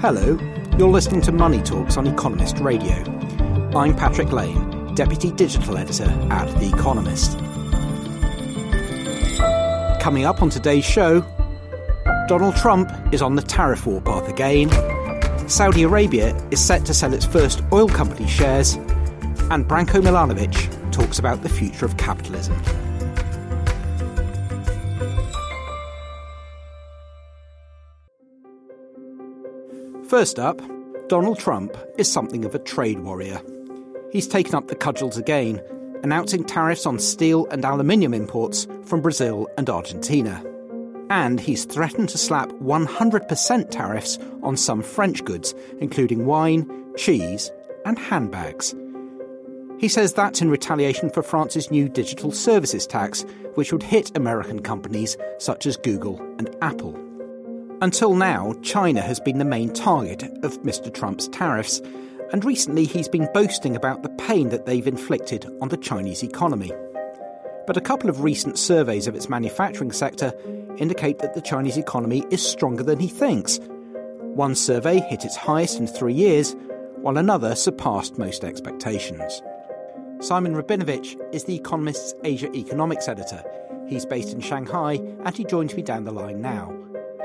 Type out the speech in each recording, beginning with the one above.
Hello, you're listening to Money Talks on Economist Radio. I'm Patrick Lane, Deputy Digital Editor at The Economist. Coming up on today's show, Donald Trump is on the tariff war path again, Saudi Arabia is set to sell its first oil company shares, and Branko Milanovic talks about the future of capitalism. First up, Donald Trump is something of a trade warrior. He's taken up the cudgels again, announcing tariffs on steel and aluminium imports from Brazil and Argentina. And he's threatened to slap 100% tariffs on some French goods, including wine, cheese, and handbags. He says that's in retaliation for France's new digital services tax, which would hit American companies such as Google and Apple. Until now, China has been the main target of Mr. Trump's tariffs, and recently he's been boasting about the pain that they've inflicted on the Chinese economy. But a couple of recent surveys of its manufacturing sector indicate that the Chinese economy is stronger than he thinks. One survey hit its highest in three years, while another surpassed most expectations. Simon Rabinovitch is The Economist's Asia Economics editor. He's based in Shanghai, and he joins me down the line now.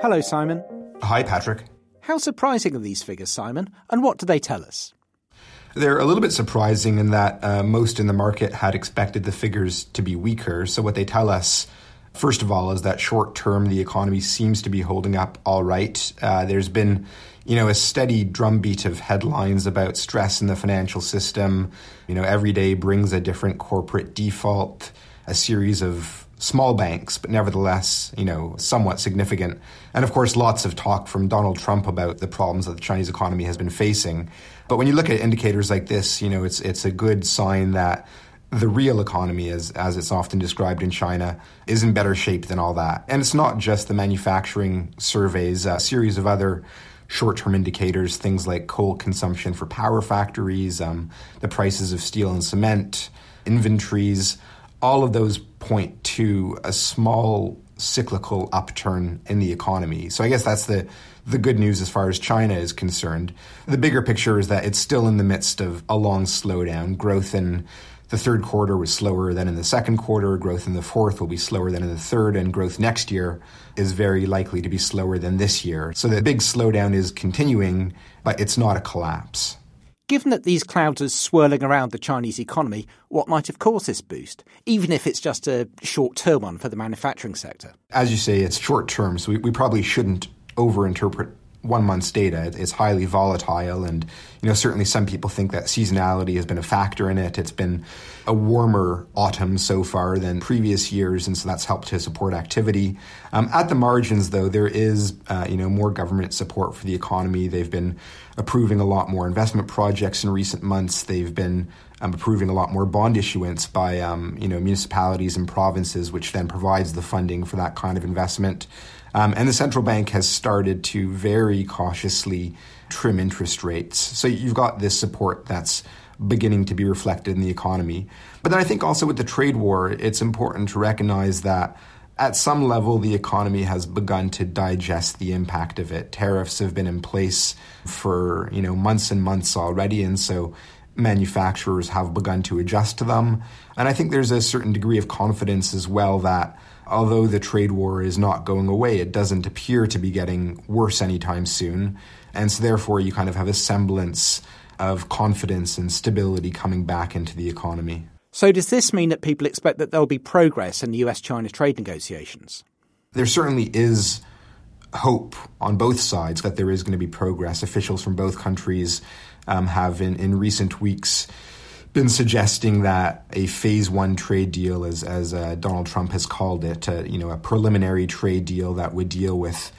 Hello, Simon. Hi, Patrick. How surprising are these figures, Simon, and what do they tell us? They're a little bit surprising in that uh, most in the market had expected the figures to be weaker. So, what they tell us, first of all, is that short term the economy seems to be holding up all right. Uh, there's been you know, a steady drumbeat of headlines about stress in the financial system. You know, every day brings a different corporate default, a series of small banks, but nevertheless, you know, somewhat significant. And of course, lots of talk from Donald Trump about the problems that the Chinese economy has been facing. But when you look at indicators like this, you know, it's it's a good sign that the real economy, as as it's often described in China, is in better shape than all that. And it's not just the manufacturing surveys; a series of other short-term indicators, things like coal consumption for power factories, um, the prices of steel and cement, inventories all of those point to a small cyclical upturn in the economy. So I guess that's the the good news as far as China is concerned. The bigger picture is that it's still in the midst of a long slowdown. Growth in the third quarter was slower than in the second quarter. Growth in the fourth will be slower than in the third, and growth next year is very likely to be slower than this year. So the big slowdown is continuing, but it's not a collapse. Given that these clouds are swirling around the Chinese economy, what might have caused this boost, even if it's just a short term one for the manufacturing sector? As you say, it's short term, so we, we probably shouldn't overinterpret one month's data. It's highly volatile, and you know certainly some people think that seasonality has been a factor in it. It's been a warmer autumn so far than previous years, and so that's helped to support activity. Um, at the margins, though, there is uh, you know more government support for the economy. They've been approving a lot more investment projects in recent months. They've been um, approving a lot more bond issuance by um, you know municipalities and provinces, which then provides the funding for that kind of investment. Um, and the central bank has started to very cautiously trim interest rates. So you've got this support that's beginning to be reflected in the economy. But then I think also with the trade war, it's important to recognize that at some level, the economy has begun to digest the impact of it. Tariffs have been in place for you know months and months already, and so manufacturers have begun to adjust to them. And I think there's a certain degree of confidence as well that although the trade war is not going away, it doesn't appear to be getting worse anytime soon. And so, therefore, you kind of have a semblance of confidence and stability coming back into the economy. So, does this mean that people expect that there'll be progress in the US China trade negotiations? There certainly is hope on both sides that there is going to be progress. Officials from both countries um, have, in, in recent weeks, been suggesting that a phase one trade deal, as as uh, Donald Trump has called it, uh, you know, a preliminary trade deal that would deal with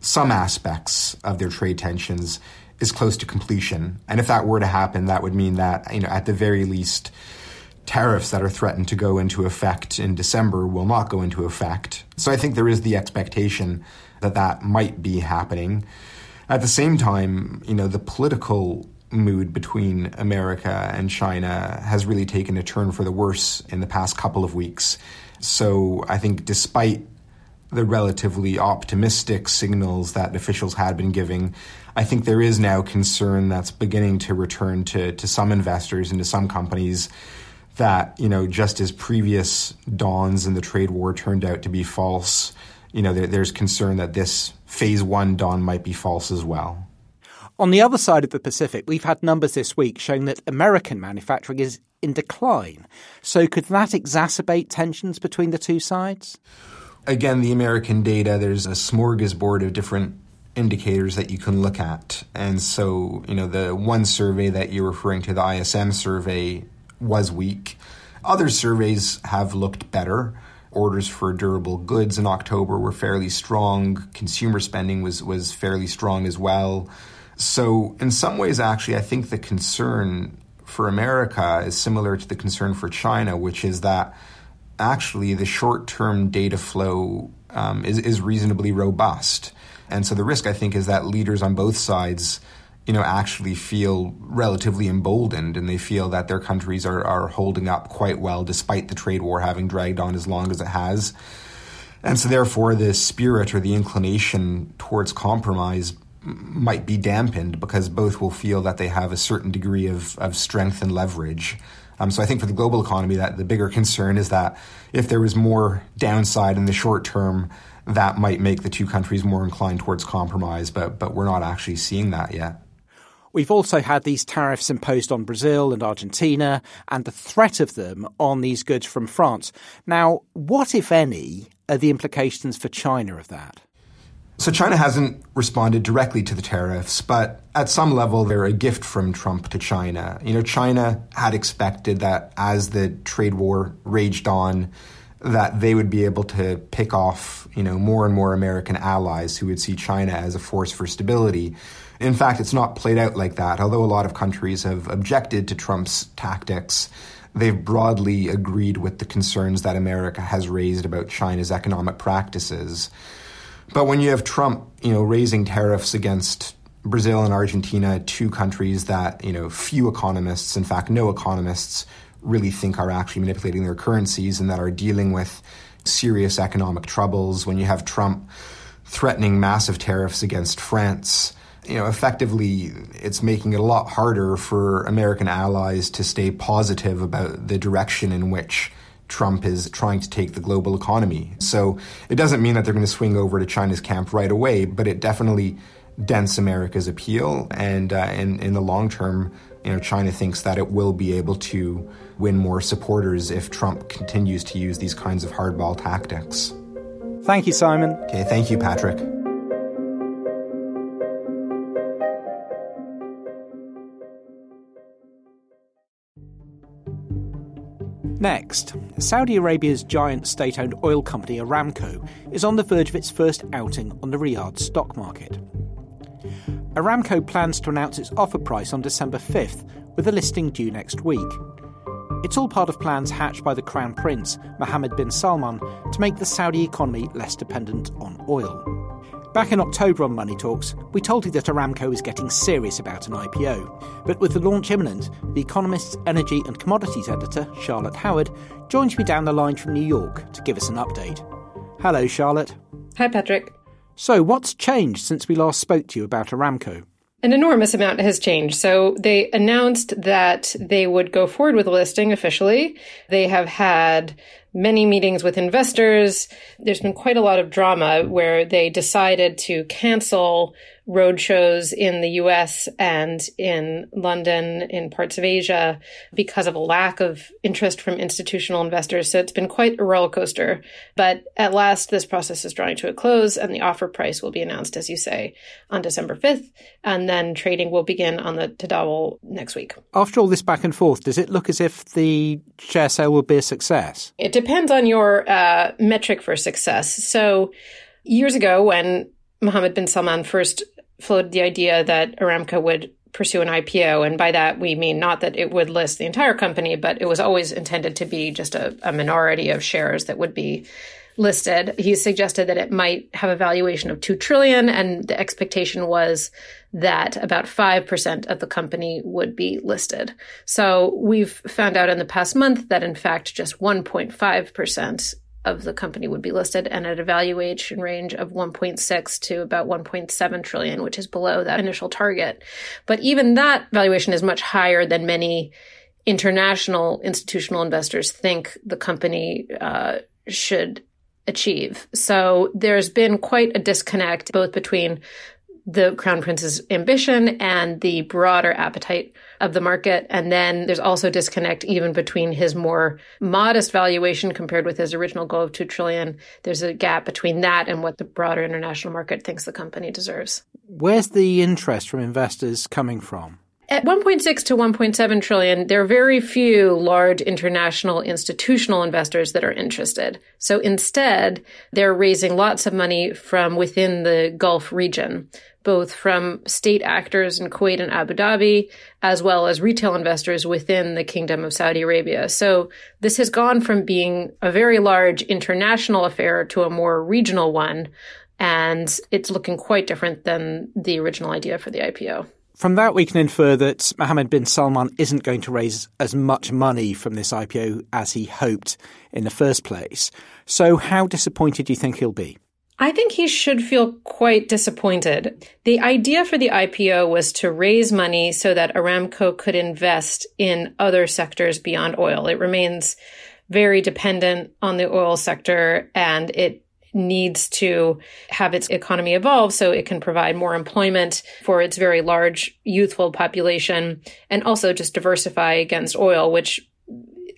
some aspects of their trade tensions, is close to completion. And if that were to happen, that would mean that you know, at the very least, tariffs that are threatened to go into effect in December will not go into effect. So I think there is the expectation that that might be happening. At the same time, you know, the political mood between America and China has really taken a turn for the worse in the past couple of weeks. So I think despite the relatively optimistic signals that officials had been giving, I think there is now concern that's beginning to return to, to some investors and to some companies that, you know, just as previous dawns in the trade war turned out to be false, you know, there, there's concern that this phase one dawn might be false as well. On the other side of the Pacific, we've had numbers this week showing that American manufacturing is in decline. So could that exacerbate tensions between the two sides? Again, the American data, there's a smorgasbord of different indicators that you can look at. And so, you know, the one survey that you're referring to, the ISM survey, was weak. Other surveys have looked better. Orders for durable goods in October were fairly strong. Consumer spending was, was fairly strong as well. So, in some ways, actually, I think the concern for America is similar to the concern for China, which is that actually the short term data flow um, is, is reasonably robust. And so the risk, I think, is that leaders on both sides you know, actually feel relatively emboldened and they feel that their countries are, are holding up quite well despite the trade war having dragged on as long as it has. And so, therefore, the spirit or the inclination towards compromise might be dampened because both will feel that they have a certain degree of, of strength and leverage. Um, so I think for the global economy, that the bigger concern is that if there was more downside in the short term, that might make the two countries more inclined towards compromise. But but we're not actually seeing that yet. We've also had these tariffs imposed on Brazil and Argentina and the threat of them on these goods from France. Now, what, if any, are the implications for China of that? So China hasn't responded directly to the tariffs, but at some level they're a gift from Trump to China. You know, China had expected that as the trade war raged on, that they would be able to pick off, you know, more and more American allies who would see China as a force for stability. In fact, it's not played out like that. Although a lot of countries have objected to Trump's tactics, they've broadly agreed with the concerns that America has raised about China's economic practices. But when you have Trump, you know, raising tariffs against Brazil and Argentina, two countries that, you know, few economists, in fact, no economists really think are actually manipulating their currencies and that are dealing with serious economic troubles, when you have Trump threatening massive tariffs against France, you know, effectively it's making it a lot harder for American allies to stay positive about the direction in which Trump is trying to take the global economy. So it doesn't mean that they're going to swing over to China's camp right away, but it definitely dents America's appeal. And uh, in, in the long term, you know, China thinks that it will be able to win more supporters if Trump continues to use these kinds of hardball tactics. Thank you, Simon. Okay, thank you, Patrick. Next, Saudi Arabia's giant state owned oil company Aramco is on the verge of its first outing on the Riyadh stock market. Aramco plans to announce its offer price on December 5th, with a listing due next week. It's all part of plans hatched by the Crown Prince, Mohammed bin Salman, to make the Saudi economy less dependent on oil. Back in October on Money Talks, we told you that Aramco is getting serious about an IPO. But with the launch imminent, The Economist's energy and commodities editor, Charlotte Howard, joins me down the line from New York to give us an update. Hello, Charlotte. Hi, Patrick. So, what's changed since we last spoke to you about Aramco? An enormous amount has changed. So they announced that they would go forward with listing officially. They have had many meetings with investors. There's been quite a lot of drama where they decided to cancel roadshows in the US and in London, in parts of Asia, because of a lack of interest from institutional investors. So it's been quite a roller coaster. But at last, this process is drawing to a close, and the offer price will be announced, as you say, on December 5th. And then trading will begin on the Tadawul next week. After all this back and forth, does it look as if the share sale will be a success? It depends on your uh, metric for success. So, years ago, when Mohammed bin Salman first floated the idea that Aramco would pursue an IPO. And by that, we mean not that it would list the entire company, but it was always intended to be just a, a minority of shares that would be listed. He suggested that it might have a valuation of 2 trillion and the expectation was that about 5% of the company would be listed. So we've found out in the past month that in fact just 1.5% of the company would be listed and at a valuation range of 1.6 to about 1.7 trillion, which is below that initial target. But even that valuation is much higher than many international institutional investors think the company uh, should achieve. So there's been quite a disconnect both between the crown prince's ambition and the broader appetite of the market. And then there's also disconnect even between his more modest valuation compared with his original goal of 2 trillion. There's a gap between that and what the broader international market thinks the company deserves. Where's the interest from investors coming from? At 1.6 to 1.7 trillion, there are very few large international institutional investors that are interested. So instead, they're raising lots of money from within the Gulf region, both from state actors in Kuwait and Abu Dhabi, as well as retail investors within the Kingdom of Saudi Arabia. So this has gone from being a very large international affair to a more regional one. And it's looking quite different than the original idea for the IPO. From that, we can infer that Mohammed bin Salman isn't going to raise as much money from this IPO as he hoped in the first place. So, how disappointed do you think he'll be? I think he should feel quite disappointed. The idea for the IPO was to raise money so that Aramco could invest in other sectors beyond oil. It remains very dependent on the oil sector and it needs to have its economy evolve so it can provide more employment for its very large youthful population and also just diversify against oil, which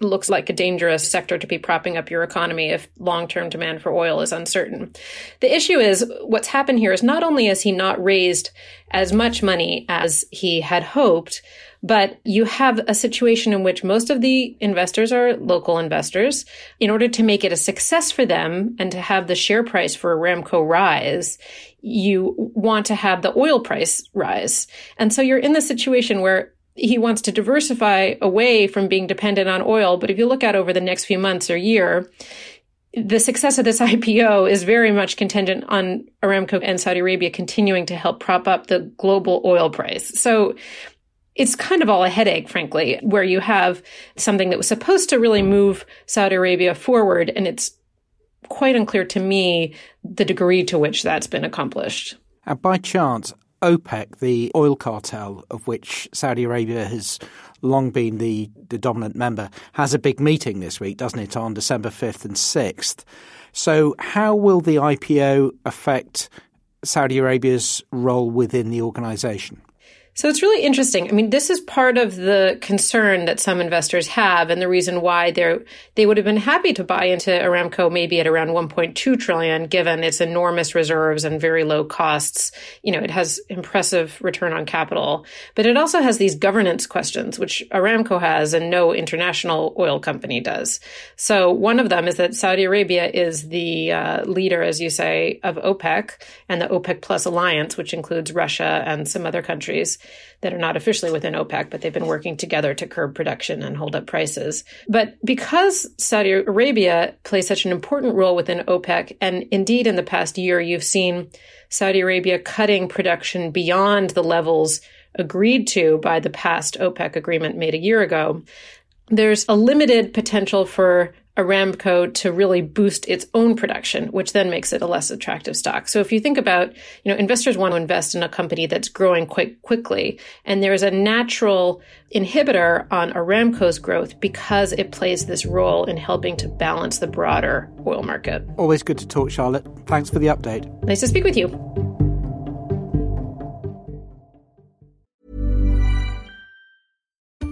looks like a dangerous sector to be propping up your economy if long-term demand for oil is uncertain. The issue is what's happened here is not only has he not raised as much money as he had hoped, but you have a situation in which most of the investors are local investors. In order to make it a success for them and to have the share price for Aramco rise, you want to have the oil price rise. And so you're in the situation where he wants to diversify away from being dependent on oil. But if you look at over the next few months or year, the success of this IPO is very much contingent on Aramco and Saudi Arabia continuing to help prop up the global oil price. So it's kind of all a headache, frankly, where you have something that was supposed to really move Saudi Arabia forward. And it's quite unclear to me the degree to which that's been accomplished. And by chance, OPEC, the oil cartel of which Saudi Arabia has long been the, the dominant member, has a big meeting this week, doesn't it, on December 5th and 6th. So, how will the IPO affect Saudi Arabia's role within the organization? So it's really interesting. I mean, this is part of the concern that some investors have and the reason why they they would have been happy to buy into Aramco maybe at around 1.2 trillion given its enormous reserves and very low costs. You know, it has impressive return on capital, but it also has these governance questions which Aramco has and no international oil company does. So one of them is that Saudi Arabia is the uh, leader as you say of OPEC and the OPEC Plus alliance which includes Russia and some other countries that are not officially within OPEC, but they've been working together to curb production and hold up prices. But because Saudi Arabia plays such an important role within OPEC, and indeed in the past year, you've seen Saudi Arabia cutting production beyond the levels agreed to by the past OPEC agreement made a year ago, there's a limited potential for Aramco to really boost its own production, which then makes it a less attractive stock. So if you think about, you know, investors want to invest in a company that's growing quite quickly, and there is a natural inhibitor on Aramco's growth because it plays this role in helping to balance the broader oil market. Always good to talk, Charlotte. Thanks for the update. Nice to speak with you.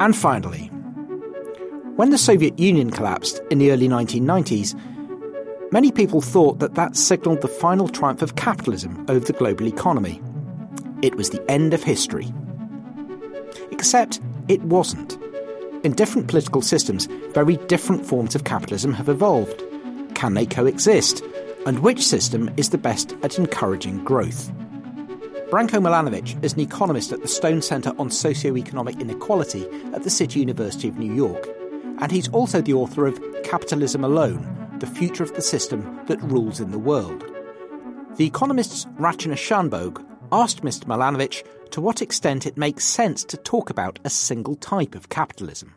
And finally, when the Soviet Union collapsed in the early 1990s, many people thought that that signalled the final triumph of capitalism over the global economy. It was the end of history. Except it wasn't. In different political systems, very different forms of capitalism have evolved. Can they coexist? And which system is the best at encouraging growth? Branko Milanovic is an economist at the Stone Centre on Socioeconomic Inequality at the City University of New York. And he's also the author of Capitalism Alone The Future of the System That Rules in the World. The economists Rachana Shanbhogue asked Mr. Milanovic to what extent it makes sense to talk about a single type of capitalism.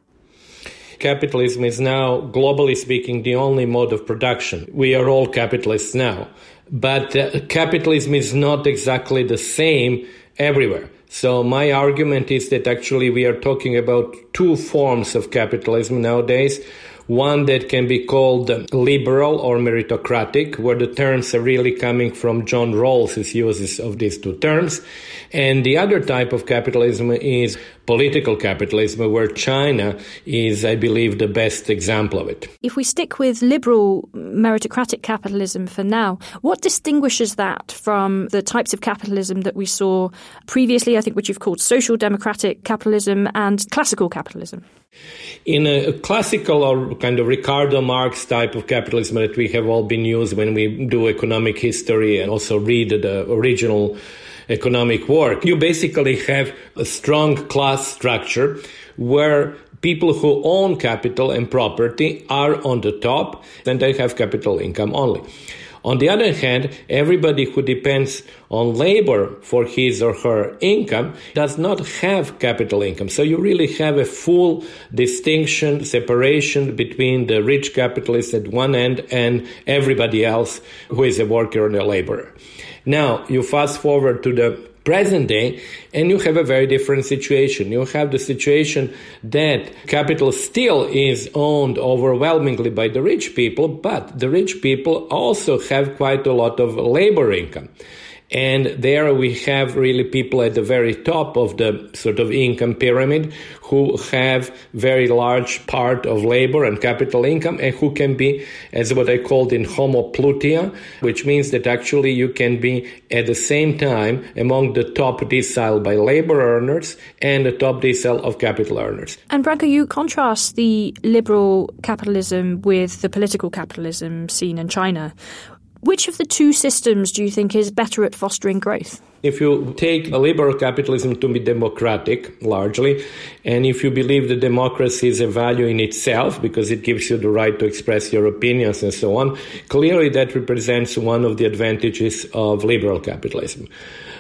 Capitalism is now, globally speaking, the only mode of production. We are all capitalists now. But uh, capitalism is not exactly the same everywhere. So my argument is that actually we are talking about two forms of capitalism nowadays. One that can be called liberal or meritocratic, where the terms are really coming from John Rawls's uses of these two terms. And the other type of capitalism is political capitalism, where China is, I believe, the best example of it. If we stick with liberal meritocratic capitalism for now, what distinguishes that from the types of capitalism that we saw previously, I think, which you've called social democratic capitalism and classical capitalism? In a, classical or kind of Ricardo Marx type of capitalism that we have all been used when we do economic history and also read the original economic work, you basically have a strong class structure where people who own capital and property are on the top and they have capital income only. On the other hand, everybody who depends on labor for his or her income does not have capital income. So you really have a full distinction, separation between the rich capitalist at one end and everybody else who is a worker and a laborer. Now, you fast forward to the present day and you have a very different situation. You have the situation that capital still is owned overwhelmingly by the rich people, but the rich people also have quite a lot of labor income. And there we have really people at the very top of the sort of income pyramid who have very large part of labor and capital income and who can be as what I called in homoploutia, which means that actually you can be at the same time among the top decile by labor earners and the top decile of capital earners. And Branko, you contrast the liberal capitalism with the political capitalism seen in China. Which of the two systems do you think is better at fostering growth? If you take liberal capitalism to be democratic, largely, and if you believe that democracy is a value in itself because it gives you the right to express your opinions and so on, clearly that represents one of the advantages of liberal capitalism.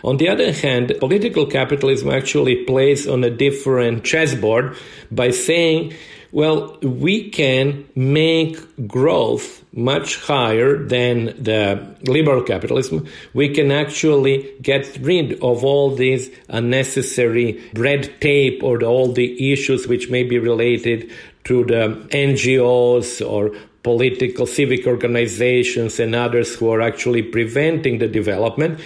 On the other hand, political capitalism actually plays on a different chessboard by saying, well, we can make growth much higher than the liberal capitalism. We can actually get rid of all these unnecessary red tape or all the issues which may be related to the NGOs or political civic organizations and others who are actually preventing the development.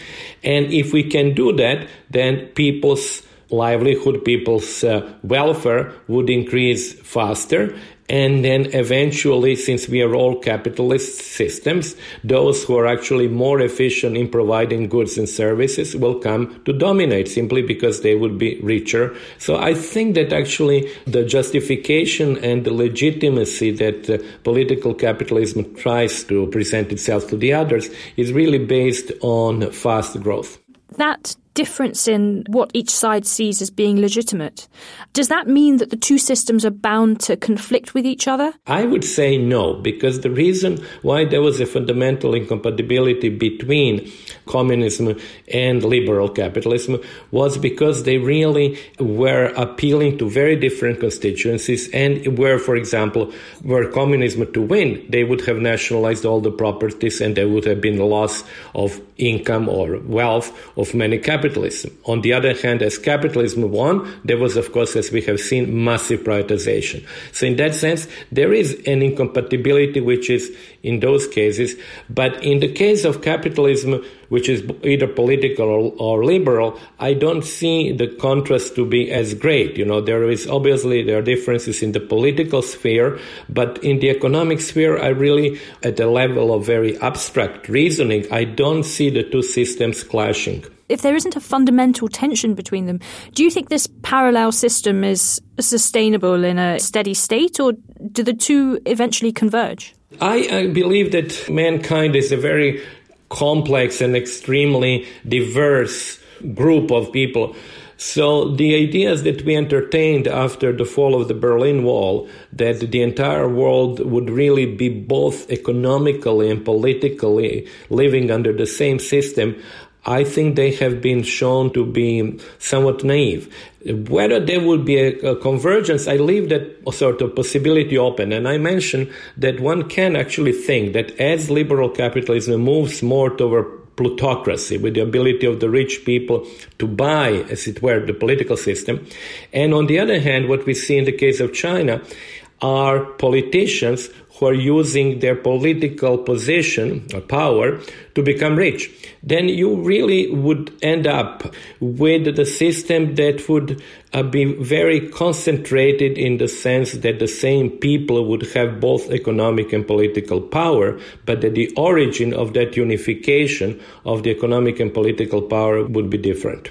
And if we can do that, then people's livelihood, people's uh, welfare would increase faster. And then eventually, since we are all capitalist systems, those who are actually more efficient in providing goods and services will come to dominate simply because they would be richer. So I think that actually the justification and the legitimacy that uh, political capitalism tries to present itself to the others is really based on fast growth. That difference in what each side sees as being legitimate, does that mean that the two systems are bound to conflict with each other? I would say no, because the reason why there was a fundamental incompatibility between communism and liberal capitalism was because they really were appealing to very different constituencies and where, for example, were communism to win, they would have nationalized all the properties and there would have been loss of income or wealth of many capitalists. On the other hand, as capitalism won, there was, of course, as we have seen, massive privatization. So in that sense, there is an incompatibility which is in those cases. But in the case of capitalism, which is either political or, or, liberal, I don't see the contrast to be as great. You know, there is obviously there are differences in the political sphere, but in the economic sphere, I really, at the level of very abstract reasoning, I don't see the two systems clashing. If there isn't a fundamental tension between them, do you think this parallel system is sustainable in a steady state, or do the two eventually converge? I, I believe that mankind is a very complex and extremely diverse group of people. So the ideas that we entertained after the fall of the Berlin Wall, that the entire world would really be both economically and politically living under the same system, I think they have been shown to be somewhat naive. Whether there will be a, a, convergence, I leave that sort of possibility open. And I mentioned that one can actually think that as liberal capitalism moves more toward plutocracy, with the ability of the rich people to buy, as it were, the political system. And on the other hand, what we see in the case of China are politicians who are using their political position or power to become rich, then you really would end up with the system that would uh, be very concentrated in the sense that the same people would have both economic and political power, but that the origin of that unification of the economic and political power would be different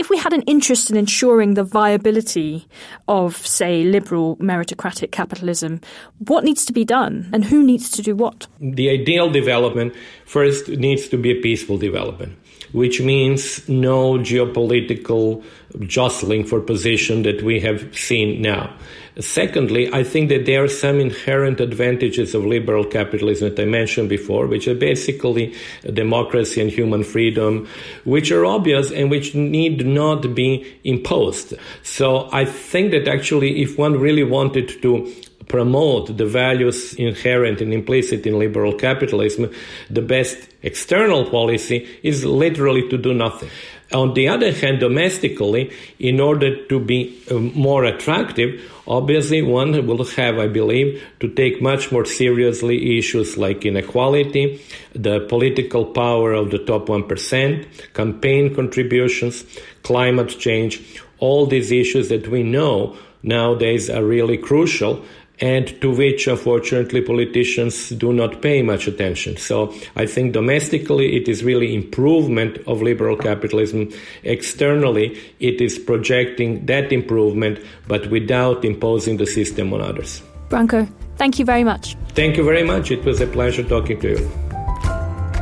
if we had an interest in ensuring the viability of, say, liberal meritocratic capitalism, what needs to be done and who needs to do what? The ideal development first needs to be a peaceful development which means no geopolitical jostling for position that we have seen now. Secondly, I think that there are some inherent advantages of liberal capitalism that I mentioned before, which are basically democracy and human freedom, which are obvious and which need not be imposed. So I think that actually, if one really wanted to promote the values inherent and implicit in liberal capitalism, the best external policy is literally to do nothing. On the other hand, domestically, in order to be uh, more attractive, obviously one will have, I believe, to take much more seriously issues like inequality, the political power of the top 1%, campaign contributions, climate change, all these issues that we know nowadays are really crucial and to which unfortunately politicians do not pay much attention. So I think domestically it is really improvement of liberal capitalism. Externally it is projecting that improvement but without imposing the system on others. Branko, thank you very much. Thank you very much. It was a pleasure talking to you.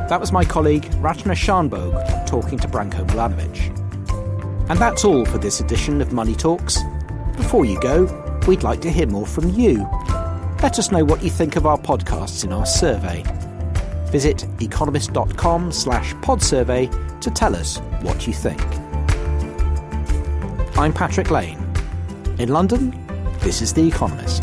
That was my colleague Rachana Shanbhogue talking to Branko Milanovic. And that's all for this edition of Money Talks. Before you go, we'd like to hear more from you. Let us know what you think of our podcasts in our survey. Visit economist.com slash podsurvey to tell us what you think. I'm Patrick Lane. In London, this is The Economist.